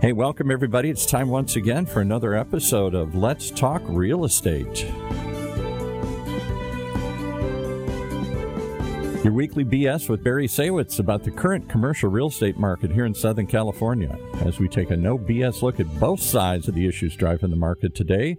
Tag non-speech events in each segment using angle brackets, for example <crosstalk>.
Hey, welcome everybody. It's time once again for another episode of Let's Talk Real Estate. Your weekly BS with Barry Saywitz about the current commercial real estate market here in Southern California as we take a no BS look at both sides of the issues driving the market today.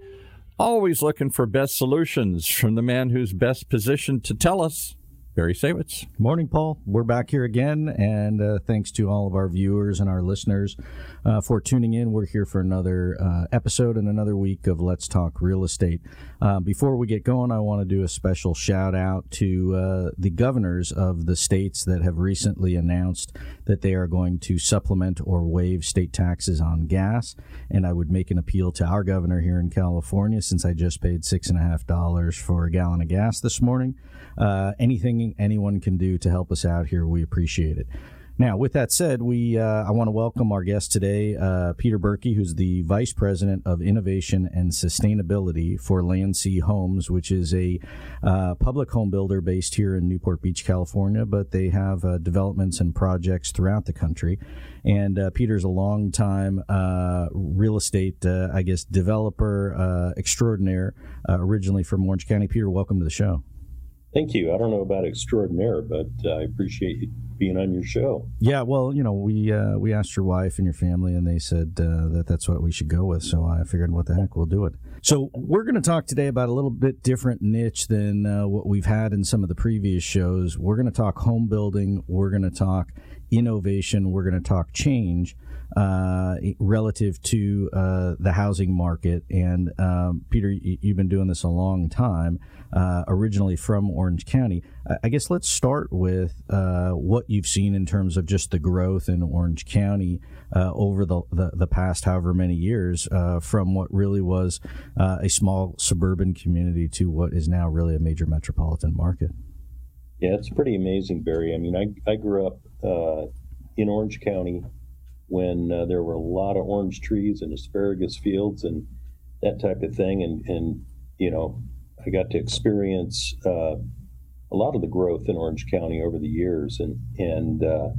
Always looking for best solutions from the man who's best positioned to tell us. Barry Saywitz. Morning, Paul. We're back here again, and uh, thanks to all of our viewers and our listeners uh, for tuning in. We're here for another uh, episode and another week of Let's Talk Real Estate. Uh, before we get going, I want to do a special shout out to uh, the governors of the states that have recently announced that they are going to supplement or waive state taxes on gas. And I would make an appeal to our governor here in California, since I just paid six and a half dollars for a gallon of gas this morning. Uh, anything anyone can do to help us out here, we appreciate it. Now, with that said, we uh, I want to welcome our guest today, uh, Peter Beucke, who's the Vice President of Innovation and Sustainability for Landsea Homes, which is a uh, public home builder based here in Newport Beach, California, but they have uh, developments and projects throughout the country. And uh, Peter's a long-time uh, real estate, I guess, developer extraordinaire, originally from Orange County. Peter, welcome to the show. Thank you. I don't know about extraordinaire, but uh, I appreciate you being on your show. Yeah, well, you know, we uh, we asked your wife and your family, and they said uh, that that's what we should go with. So I figured, what the heck, we'll do it. So we're going to talk today about a little bit different niche than uh, what we've had in some of the previous shows. We're going to talk home building. We're going to talk innovation. We're going to talk change uh, relative to uh, the housing market. And um, Peter, you've been doing this a long time, uh, originally from Orange County. I guess let's start with uh, what you've seen in terms of just the growth in Orange County uh, over the, the, the, past however many years, uh, from what really was a small suburban community to what is now really a major metropolitan market. Yeah, it's pretty amazing, Barry. I mean, I, I grew up in Orange County when uh, there were a lot of orange trees and asparagus fields and that type of thing. And, and you know, I got to experience uh, a lot of the growth in Orange County over the years. And, and uh,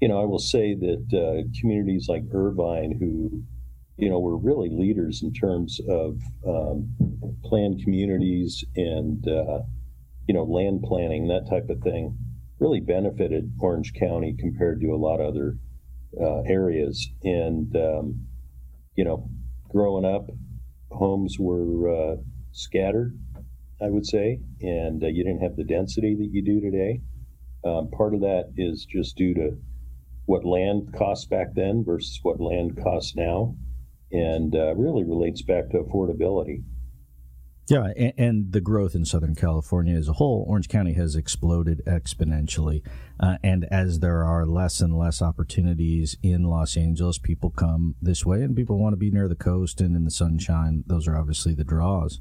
you know, I will say that uh, communities like Irvine, who, you know, were really leaders in terms of um, planned communities and, uh, you know, land planning, that type of thing, really benefited Orange County compared to a lot of other uh, areas. And, um, you know, growing up, homes were uh, scattered, I would say, and uh, you didn't have the density that you do today. Um, part of that is just due to what land costs back then versus what land costs now, and uh, really relates back to affordability. Yeah, and, and, the growth in Southern California as a whole, Orange County has exploded exponentially. Uh, and as there are less and less opportunities in Los Angeles, people come this way, and people want to be near the coast and in the sunshine. Those are obviously the draws.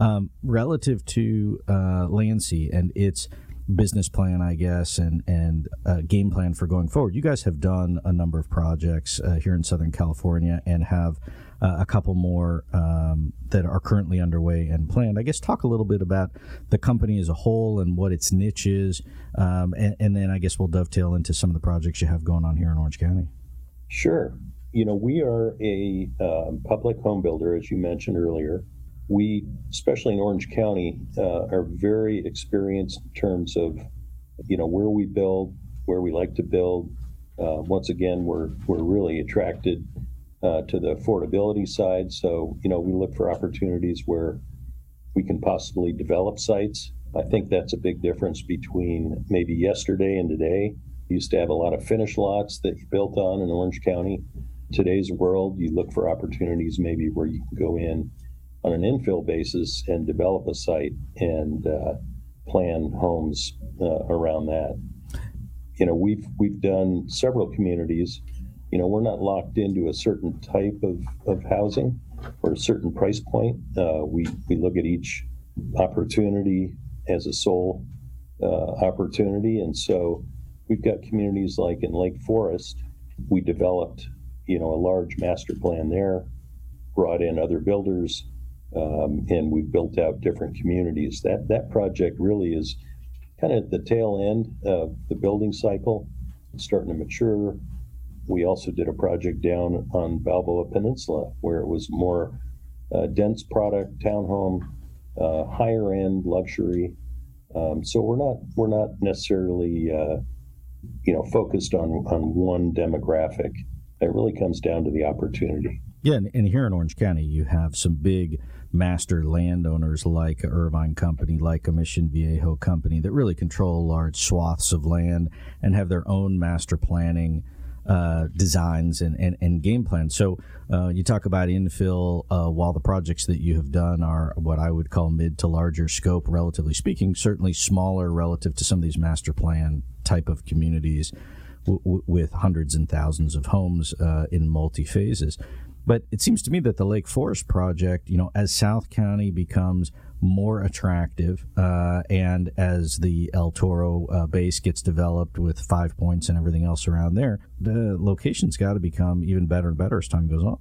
Um, relative to uh, Landsea and its business plan, I guess, and and uh, game plan for going forward. You guys have done a number of projects uh, here in Southern California and have uh, a couple more um, that are currently underway and planned. I guess talk a little bit about the company as a whole and what its niche is, um, and, and, then I guess we'll dovetail into some of the projects you have going on here in Orange County. Sure. You know, we are a um, public home builder, as you mentioned earlier. We, especially in Orange County, uh, are very experienced in terms of, you know, where we build, where we like to build. Uh, once again, we're we're really attracted uh, to the affordability side. So, you know, we look for opportunities where we can possibly develop sites. I think that's a big difference between maybe yesterday and today. You used to have a lot of finished lots that you built on in Orange County. Today's world, you look for opportunities maybe where you can go in on an infill basis and develop a site and uh, plan homes uh, around that. You know, we've we've done several communities you know, we're not locked into a certain type of, of housing or a certain price point. Uh, we, we look at each opportunity as a sole uh, opportunity. And so we've got communities like in Lake Forest, we developed, you know, a large master plan there, brought in other builders, um, and we've built out different communities. That, that project really is kind of the tail end of the building cycle, starting to mature we also did a project down on Balboa Peninsula where it was more uh, dense product, townhome, uh, higher end luxury. Um, so we're not we're not necessarily uh, you know focused on on one demographic. It really comes down to the opportunity. Yeah, and, and here in Orange County, you have some big master landowners like Irvine Company, like a Mission Viejo Company that really control large swaths of land and have their own master planning uh, designs and, and, and, game plans. So uh, you talk about infill uh, while the projects that you have done are what I would call mid to larger scope, relatively speaking, certainly smaller relative to some of these master plan type of communities w- w- with hundreds and thousands of homes uh, in multi phases. But it seems to me that the Lake Forest project, you know, as South County becomes more attractive, uh, and as the El Toro uh, base gets developed with five points and everything else around there, the location's got to become even better and better as time goes on.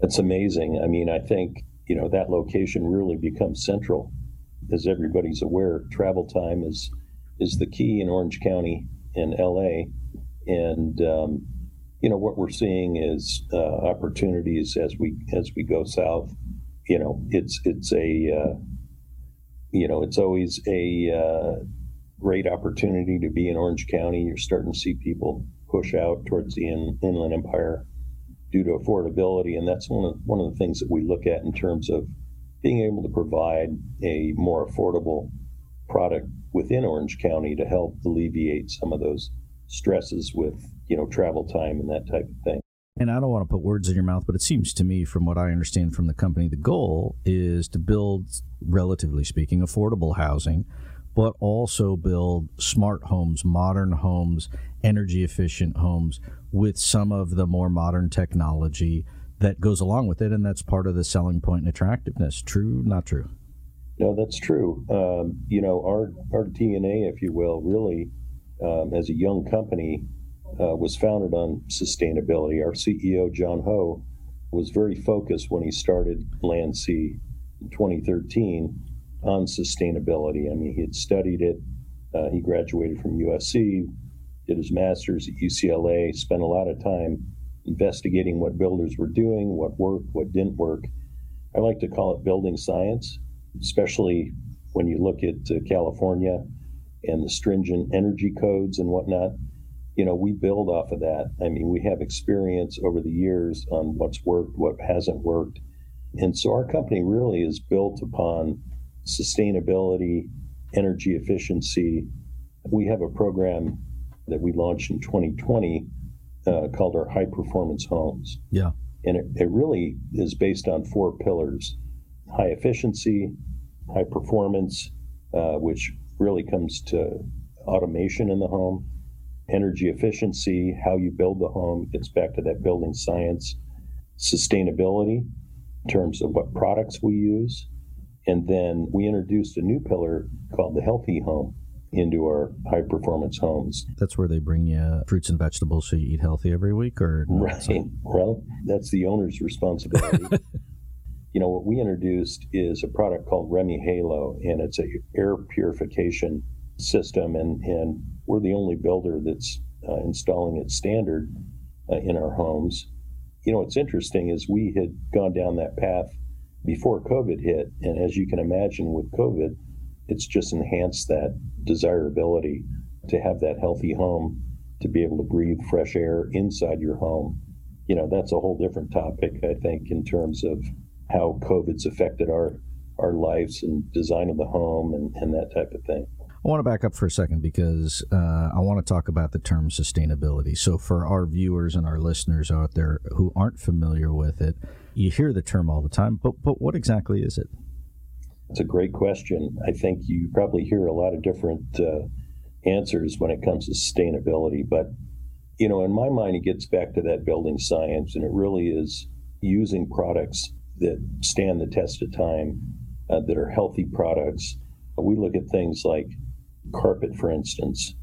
That's amazing. I mean, I think you know that location really becomes central, as everybody's aware. Travel time is is the key in Orange County and LA, and um, you know what we're seeing is uh, opportunities as we as we go south. You know, it's it's a uh, you know it's always a uh, great opportunity to be in Orange County. You're starting to see people push out towards the in, Inland Empire due to affordability, and that's one of one of the things that we look at in terms of being able to provide a more affordable product within Orange County to help alleviate some of those stresses with you know travel time and that type of thing. And I don't want to put words in your mouth, but it seems to me, from what I understand from the company, the goal is to build, relatively speaking, affordable housing, but also build smart homes, modern homes, energy efficient homes with some of the more modern technology that goes along with it. And that's part of the selling point and attractiveness. True, not true? No, that's true. Um, you know, our, our DNA, if you will, really, um, as a young company, uh, was founded on sustainability. Our CEO, John Ho, was very focused when he started Landsea in 2013 on sustainability. I mean, he had studied it. Uh, he graduated from USC, did his master's at UCLA, spent a lot of time investigating what builders were doing, what worked, what didn't work. I like to call it building science, especially when you look at uh, California and the stringent energy codes and whatnot you know, we build off of that. I mean, we have experience over the years on what's worked, what hasn't worked. And so our company really is built upon sustainability, energy efficiency. We have a program that we launched in 2020 uh, called our High Performance Homes. Yeah. And it, it really is based on four pillars high efficiency, high performance, uh, which really comes to automation in the home energy efficiency, how you build the home, gets back to that building science, sustainability in terms of what products we use. And then we introduced a new pillar called the healthy home into our high performance homes. That's where they bring you fruits and vegetables so you eat healthy every week or right. Well, that's the owner's responsibility. <laughs> you know, what we introduced is a product called REME HALO and it's a air purification system and and we're the only builder that's uh, installing it standard uh, in our homes. You know, what's interesting is we had gone down that path before COVID hit, and as you can imagine with COVID, it's just enhanced that desirability to have that healthy home, to be able to breathe fresh air inside your home. You know, that's a whole different topic, I think, in terms of how COVID's affected our our lives and design of the home and, and that type of thing. I want to back up for a second because uh, I want to talk about the term sustainability. So, for our viewers and our listeners out there who aren't familiar with it, you hear the term all the time, but but what exactly is it? It's a great question. I think you probably hear a lot of different uh, answers when it comes to sustainability, but you know, in my mind, it gets back to that building science, and it really is using products that stand the test of time, uh, that are healthy products. We look at things like carpet, for instance,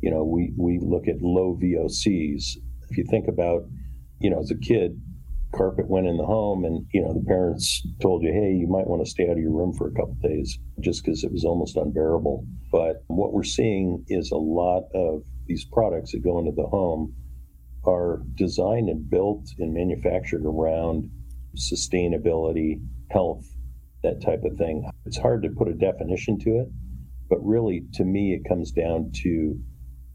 you know, we, we look at low VOCs. If you think about, you know, as a kid, carpet went in the home and, you know, the parents told you, hey, you might want to stay out of your room for a couple days just because it was almost unbearable. But what we're seeing is a lot of these products that go into the home are designed and built and manufactured around sustainability, health, that type of thing. It's hard to put a definition to it, but really, to me, it comes down to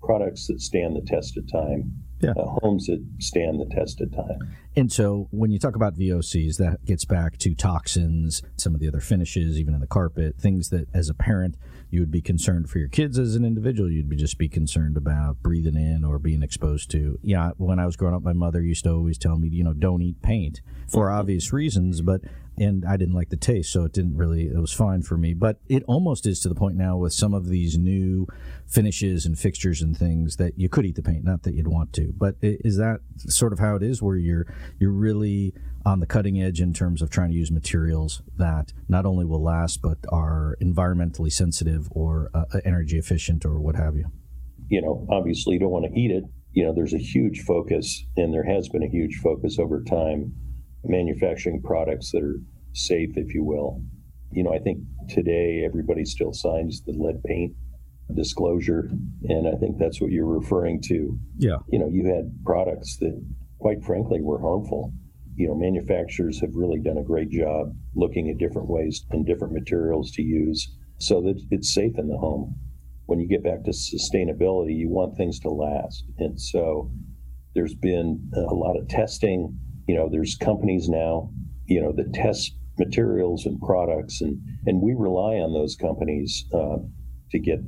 products that stand the test of time yeah. uh, homes that stand the test of time. And so when you talk about VOCs, that gets back to toxins, some of the other finishes, even in the carpet, things that as a parent you would be concerned for your kids as an individual. You'd be just be concerned about breathing in or being exposed to. Yeah, when I was growing up, my mother used to always tell me, you know, don't eat paint for obvious reasons, but and I didn't like the taste, so it didn't really. It was fine for me, but it almost is to the point now with some of these new finishes and fixtures and things that you could eat the paint, not that you'd want to. But is that sort of how it is, where you're you're really on the cutting edge in terms of trying to use materials that not only will last but are environmentally sensitive or uh, energy efficient or what have you? You know, obviously, you don't want to eat it. You know, there's a huge focus, and there has been a huge focus over time manufacturing products that are safe, if you will. You know, I think today everybody still signs the lead paint disclosure, and I think that's what you're referring to. Yeah. You know, you had products that, quite frankly, were harmful. You know, manufacturers have really done a great job looking at different ways and different materials to use so that it's safe in the home. When you get back to sustainability, you want things to last. And so there's been a lot of testing you know, there's companies now, you know, that test materials and products, and and we rely on those companies uh, to get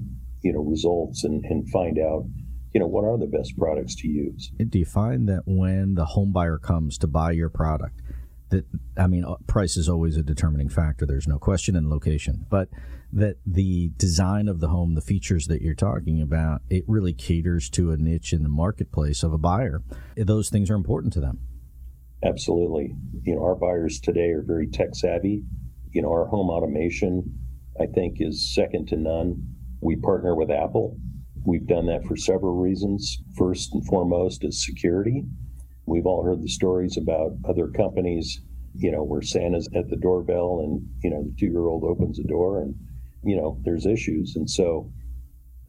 you know results and and find out you know what are the best products to use. Do you find that when the home buyer comes to buy your product? That I mean, uh, price is always a determining factor. There's no question, in location, but that the design of the home, the features that you're talking about, it really caters to a niche in the marketplace of a buyer. Those things are important to them. Absolutely. You know, our buyers today are very tech savvy. You know, our home automation, I think, is second to none. We partner with Apple. We've done that for several reasons. First and foremost is security. We've all heard the stories about other companies, you know, where Santa's at the doorbell and, you know, the two year old opens the door and, you know, there's issues. And so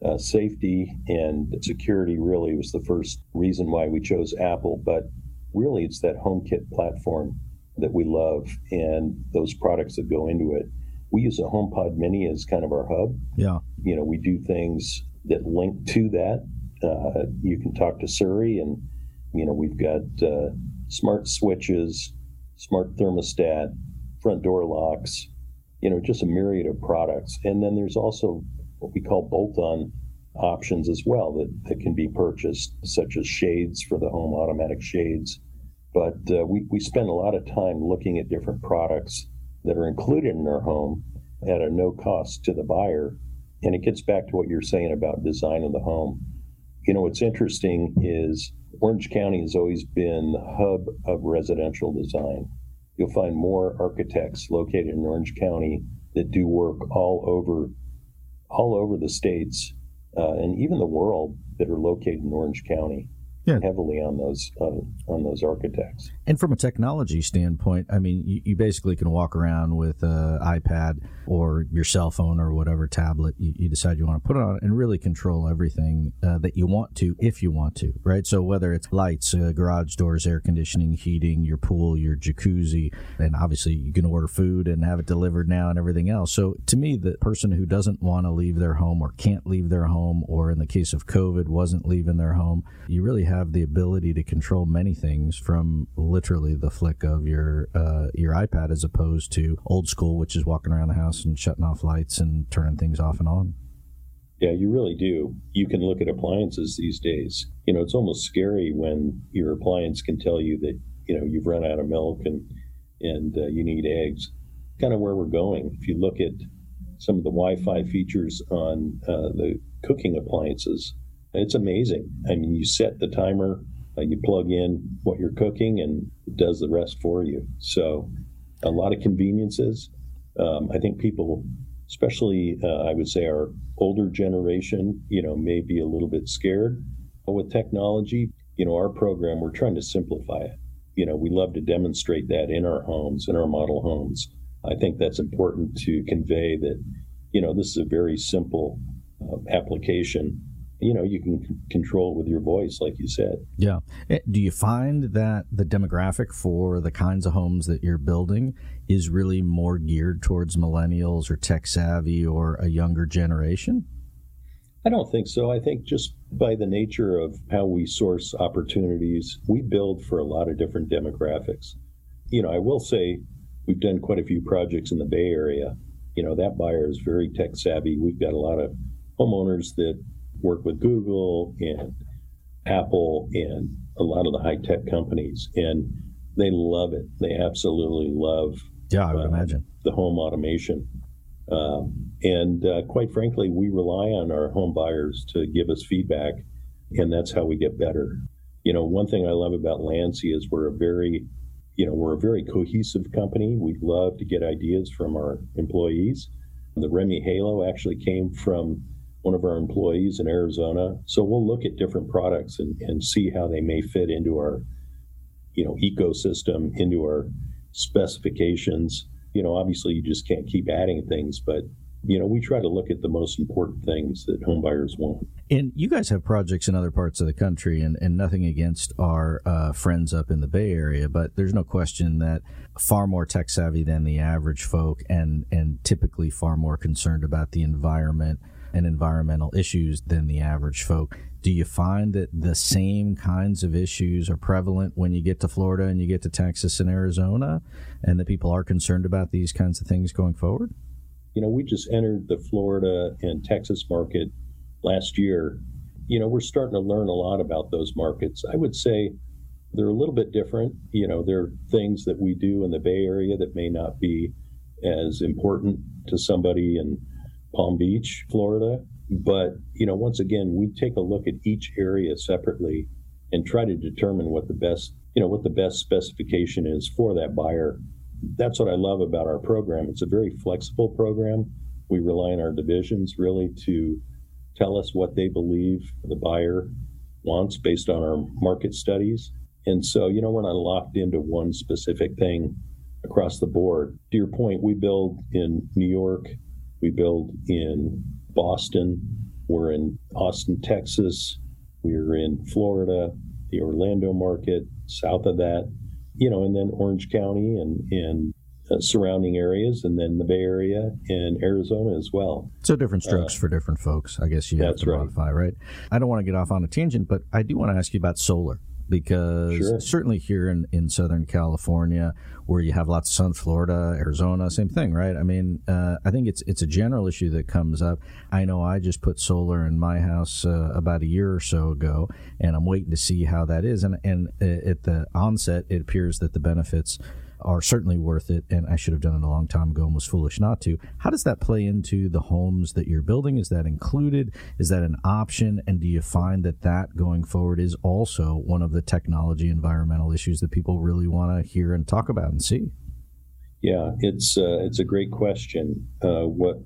uh, safety and security really was the first reason why we chose Apple. But really it's that HomeKit platform that we love and those products that go into it. We use a HomePod Mini as kind of our hub. Yeah. You know, we do things that link to that. Uh, you can talk to Siri, and you know we've got uh, smart switches, smart thermostat, front door locks. You know, just a myriad of products. And then there's also what we call bolt-on options as well that, that can be purchased, such as shades for the home, automatic shades. But uh, we, we spend a lot of time looking at different products that are included in our home at a no cost to the buyer. And it gets back to what you're saying about design of the home. You know, what's interesting is Orange County has always been the hub of residential design. You'll find more architects located in Orange County that do work all over all over the states Uh, and even the world that are located in Orange County yeah. heavily on those on, on those architects. And from a technology standpoint, I mean, you, you basically can walk around with an iPad or your cell phone or whatever tablet you, you decide you want to put on and really control everything uh, that you want to if you want to, right? So whether it's lights, uh, garage doors, air conditioning, heating, your pool, your jacuzzi, and obviously you can order food and have it delivered now and everything else. So to me, the person who doesn't want to leave their home or can't leave their home, or in the case of COVID, wasn't leaving their home, you really have the ability to control many things from literally the flick of your uh, your iPad as opposed to old school, which is walking around the house and shutting off lights and turning things off and on. Yeah, you really do. You can look at appliances these days. You know, it's almost scary when your appliance can tell you that you know you've run out of milk and and uh, you need eggs. Kind of where we're going. If you look at some of the Wi-Fi features on uh, the cooking appliances, it's amazing. I mean, you set the timer, uh, you plug in what you're cooking, and it does the rest for you. So, a lot of conveniences. Um, I think people, especially uh, I would say our older generation, you know, may be a little bit scared But with technology. You know, our program, we're trying to simplify it. You know, we love to demonstrate that in our homes, in our model homes. I think that's important to convey that, you know, this is a very simple uh, application you know, you can control it with your voice, like you said. Yeah. Eh, do you find that the demographic for the kinds of homes that you're building is really more geared towards millennials or tech savvy or a younger generation? I don't think so. I think just by the nature of how we source opportunities, we build for a lot of different demographics. You know, I will say we've done quite a few projects in the Bay Area. You know, that buyer is very tech savvy. We've got a lot of homeowners that work with Google and Apple and a lot of the high tech companies, and they love it. They absolutely love. Yeah, I would uh, imagine the home automation. Um, and uh, quite frankly, we rely on our home buyers to give us feedback, and that's how we get better. You know, one thing I love about Landsea is we're a very, you know, we're a very cohesive company. We love to get ideas from our employees. The REME HALO actually came from one of our employees in Arizona. So we'll look at different products and, and see how they may fit into our, you know, ecosystem, into our specifications. You know, obviously you just can't keep adding things, but you know, we try to look at the most important things that homebuyers want. And you guys have projects in other parts of the country, and, and nothing against our uh, friends up in the Bay Area, but there's no question that far more tech savvy than the average folk, and and typically far more concerned about the environment and environmental issues than the average folk. Do you find that the same kinds of issues are prevalent when you get to Florida and you get to Texas and Arizona, and that people are concerned about these kinds of things going forward? You know, we just entered the Florida and Texas market last year. You know, we're starting to learn a lot about those markets. I would say they're a little bit different. You know, there are things that we do in the Bay Area that may not be as important to somebody in Palm Beach, Florida. But, you know, once again, we take a look at each area separately and try to determine what the best, you know, what the best specification is for that buyer. That's what I love about our program. It's a very flexible program. We rely on our divisions really to tell us what they believe the buyer wants based on our market studies. And so, you know, we're not locked into one specific thing across the board. To your point, we build in New York, we build in Boston. We're in Austin, Texas. We're in Florida, the Orlando market, south of that, you know, and then Orange County and, and uh, surrounding areas, and then the Bay Area and Arizona as well. So different strokes uh, for different folks, I guess you have to modify, right. right? I don't want to get off on a tangent, but I do want to ask you about solar because sure. certainly here in, in Southern California, where you have lots of sun, Florida, Arizona, same thing, right? I mean, uh, I think it's it's a general issue that comes up. I know I just put solar in my house uh, about a year or so ago, and I'm waiting to see how that is. And and uh, at the onset, it appears that the benefits are certainly worth it, and I should have done it a long time ago and was foolish not to. How does that play into the homes that you're building? Is that included? Is that an option? And do you find that that going forward is also one of the technology environmental issues that people really want to hear and talk about and see? Yeah, it's uh, it's a great question. Uh, what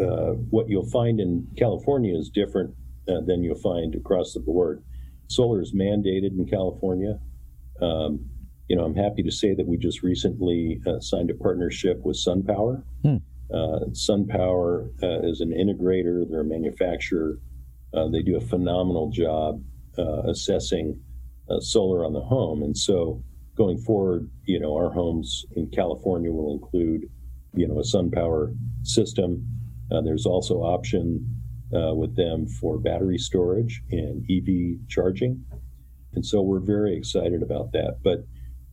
uh, what you'll find in California is different uh, than you'll find across the board. Solar is mandated in California. Um, you know, I'm happy to say that we just recently uh, signed a partnership with SunPower. Hmm. Uh, SunPower uh, is an integrator, they're a manufacturer. Uh, they do a phenomenal job uh, assessing uh, solar on the home. And so going forward, you know, our homes in California will include, you know, a SunPower system. there's also option with them for battery storage and EV charging. And so we're very excited about that. But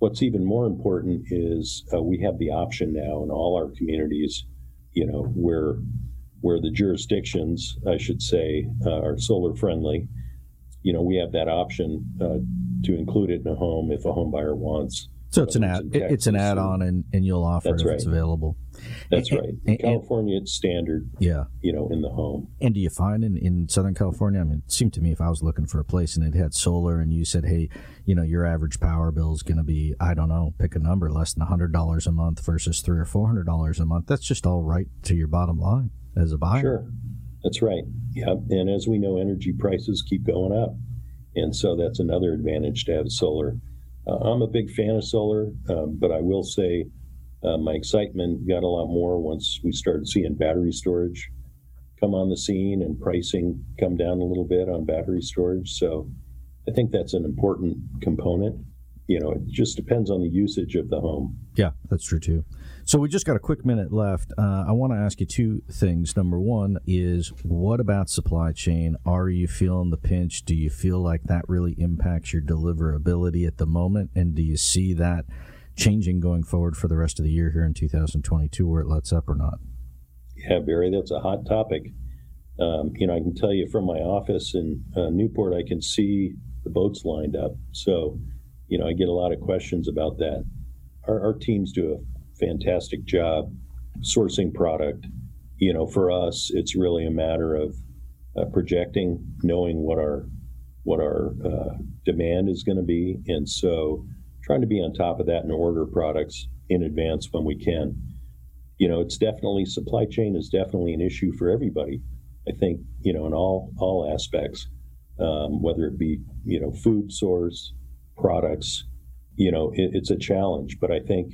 What's even more important is uh, we have the option now in all our communities, you know, where where the jurisdictions, I should say, uh, are solar friendly. You know, we have that option uh, to include it in a home if a home buyer wants so it's an ad. It's an add-on, and, and you'll offer it if right. it's available. That's and, right. In California, it's standard. Yeah. You know, in the home. And do you find in, in Southern California? I mean, it seemed to me if I was looking for a place and it had solar, and you said, "Hey, you know, your average power bill is going to be, I don't know, pick a number, less than hundred dollars a month versus three or four hundred dollars a month." That's just all right to your bottom line as a buyer. Sure. That's right. Yeah. And as we know, energy prices keep going up, and so that's another advantage to have solar uh, I'm a big fan of solar, um, but I will say uh, my excitement got a lot more once we started seeing battery storage come on the scene and pricing come down a little bit on battery storage. So I think that's an important component. You know, it just depends on the usage of the home. Yeah, that's true too. So we just got a quick minute left. Uh, I want to ask you two things. Number one is what about supply chain? Are you feeling the pinch? Do you feel like that really impacts your deliverability at the moment? And do you see that changing going forward for the rest of the year here in 2022 where it lets up or not? Yeah, Barry, that's a hot topic. Um, you know, I can tell you from my office in uh, Newport, I can see the boats lined up. So, you know, I get a lot of questions about that. Our, our teams do a fantastic job sourcing product. You know, for us, it's really a matter of uh, projecting, knowing what our what our uh, demand is going to be, and so trying to be on top of that and order products in advance when we can. You know, it's definitely supply chain is definitely an issue for everybody. I think you know in all all aspects, um, whether it be you know food source, products, you know it, it's a challenge. But I think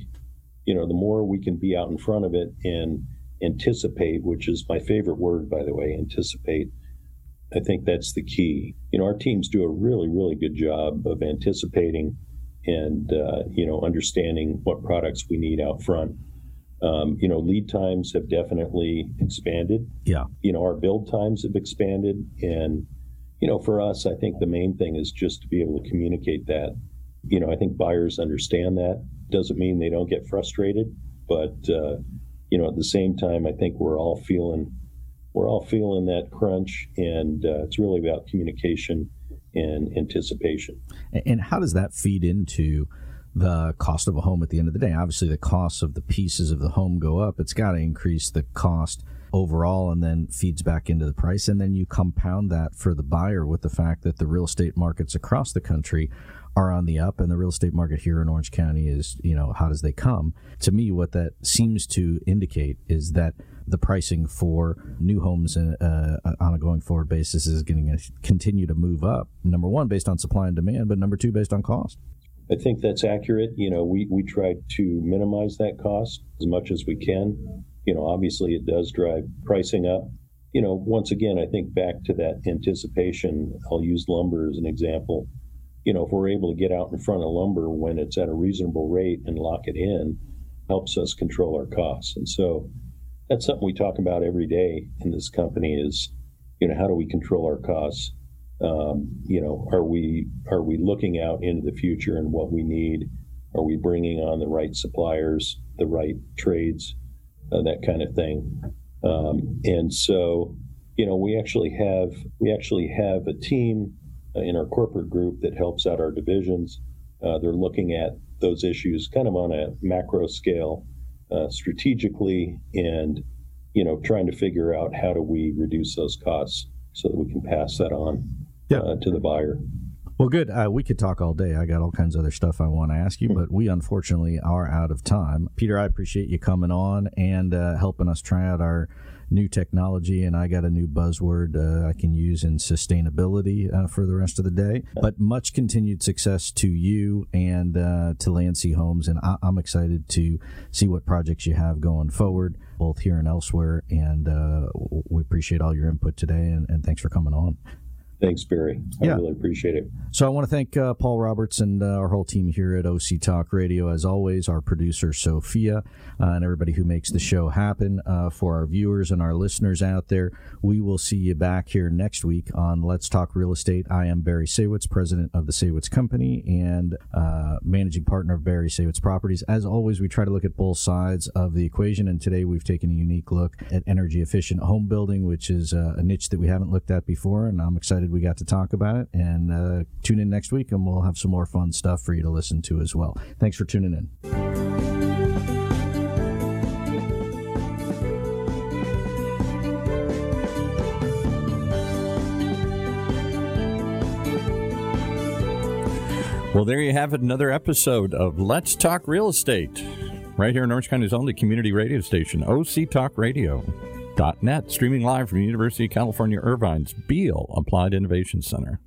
you know the more we can be out in front of it and anticipate, which is my favorite word by the way, anticipate. I think that's the key. You know, our teams do a really really good job of anticipating and uh, you know understanding what products we need out front. Um, you know, lead times have definitely expanded. Yeah. You know, our build times have expanded, and you know, for us, I think the main thing is just to be able to communicate that. You know, I think buyers understand that. Doesn't mean they don't get frustrated, but uh, you know, at the same time, I think we're all feeling we're all feeling that crunch, and uh, it's really about communication and anticipation. And how does that feed into the cost of a home at the end of the day? Obviously, the costs of the pieces of the home go up. It's got to increase the cost overall and then feeds back into the price. And then you compound that for the buyer with the fact that the real estate markets across the country are on the up and the real estate market here in Orange County is, you know, how does they come? To me, what that seems to indicate is that the pricing for new homes uh, on a going forward basis is going to continue to move up. Number one, based on supply and demand, but number two, based on cost. I think that's accurate. You know, we, we try to minimize that cost as much as we can. You know, obviously it does drive pricing up. You know, once again, I think back to that anticipation. I'll use lumber as an example. You know, if we're able to get out in front of lumber when it's at a reasonable rate and lock it in, helps us control our costs. And so that's something we talk about every day in this company is, you know, how do we control our costs? Um, you know, are we are we looking out into the future and what we need? Are we bringing on the right suppliers, the right trades, uh, that kind of thing? Um, and so, you know, we actually have we actually have a team uh, in our corporate group that helps out our divisions. Uh, they're looking at those issues kind of on a macro scale uh, strategically and you know trying to figure out how do we reduce those costs so that we can pass that on yeah. uh, to the buyer well good uh, we could talk all day i got all kinds of other stuff i want to ask you but we unfortunately are out of time peter i appreciate you coming on and uh, helping us try out our new technology, and I got a new buzzword uh, I can use in sustainability uh, for the rest of the day. But much continued success to you and uh, to Landsea Homes, and I- am excited to see what projects you have going forward, both here and elsewhere. And uh, we appreciate all your input today, and, and thanks for coming on. Thanks, Barry. I yeah. really appreciate it. So I want to thank uh, Paul Roberts and uh, our whole team here at OC Talk Radio, as always, our producer Sophia, uh, and everybody who makes the show happen. Uh, for our viewers and our listeners out there, we will see you back here next week on Let's Talk Real Estate. I am Barry Saywitz, president of the Saywitz Company and uh, managing partner of Barry Saywitz Properties. As always, we try to look at both sides of the equation, and today we've taken a unique look at energy efficient home building, which is uh, a niche that we haven't looked at before, and I'm excited we got to talk about it. And uh, tune in next week, and we'll have some more fun stuff for you to listen to as well. Thanks for tuning in. Well, there you have it, another episode of Let's Talk Real Estate, right here in Orange County's only community radio station, OC Talk Radio net, streaming live from University of California Irvine's Beall Applied Innovation Center.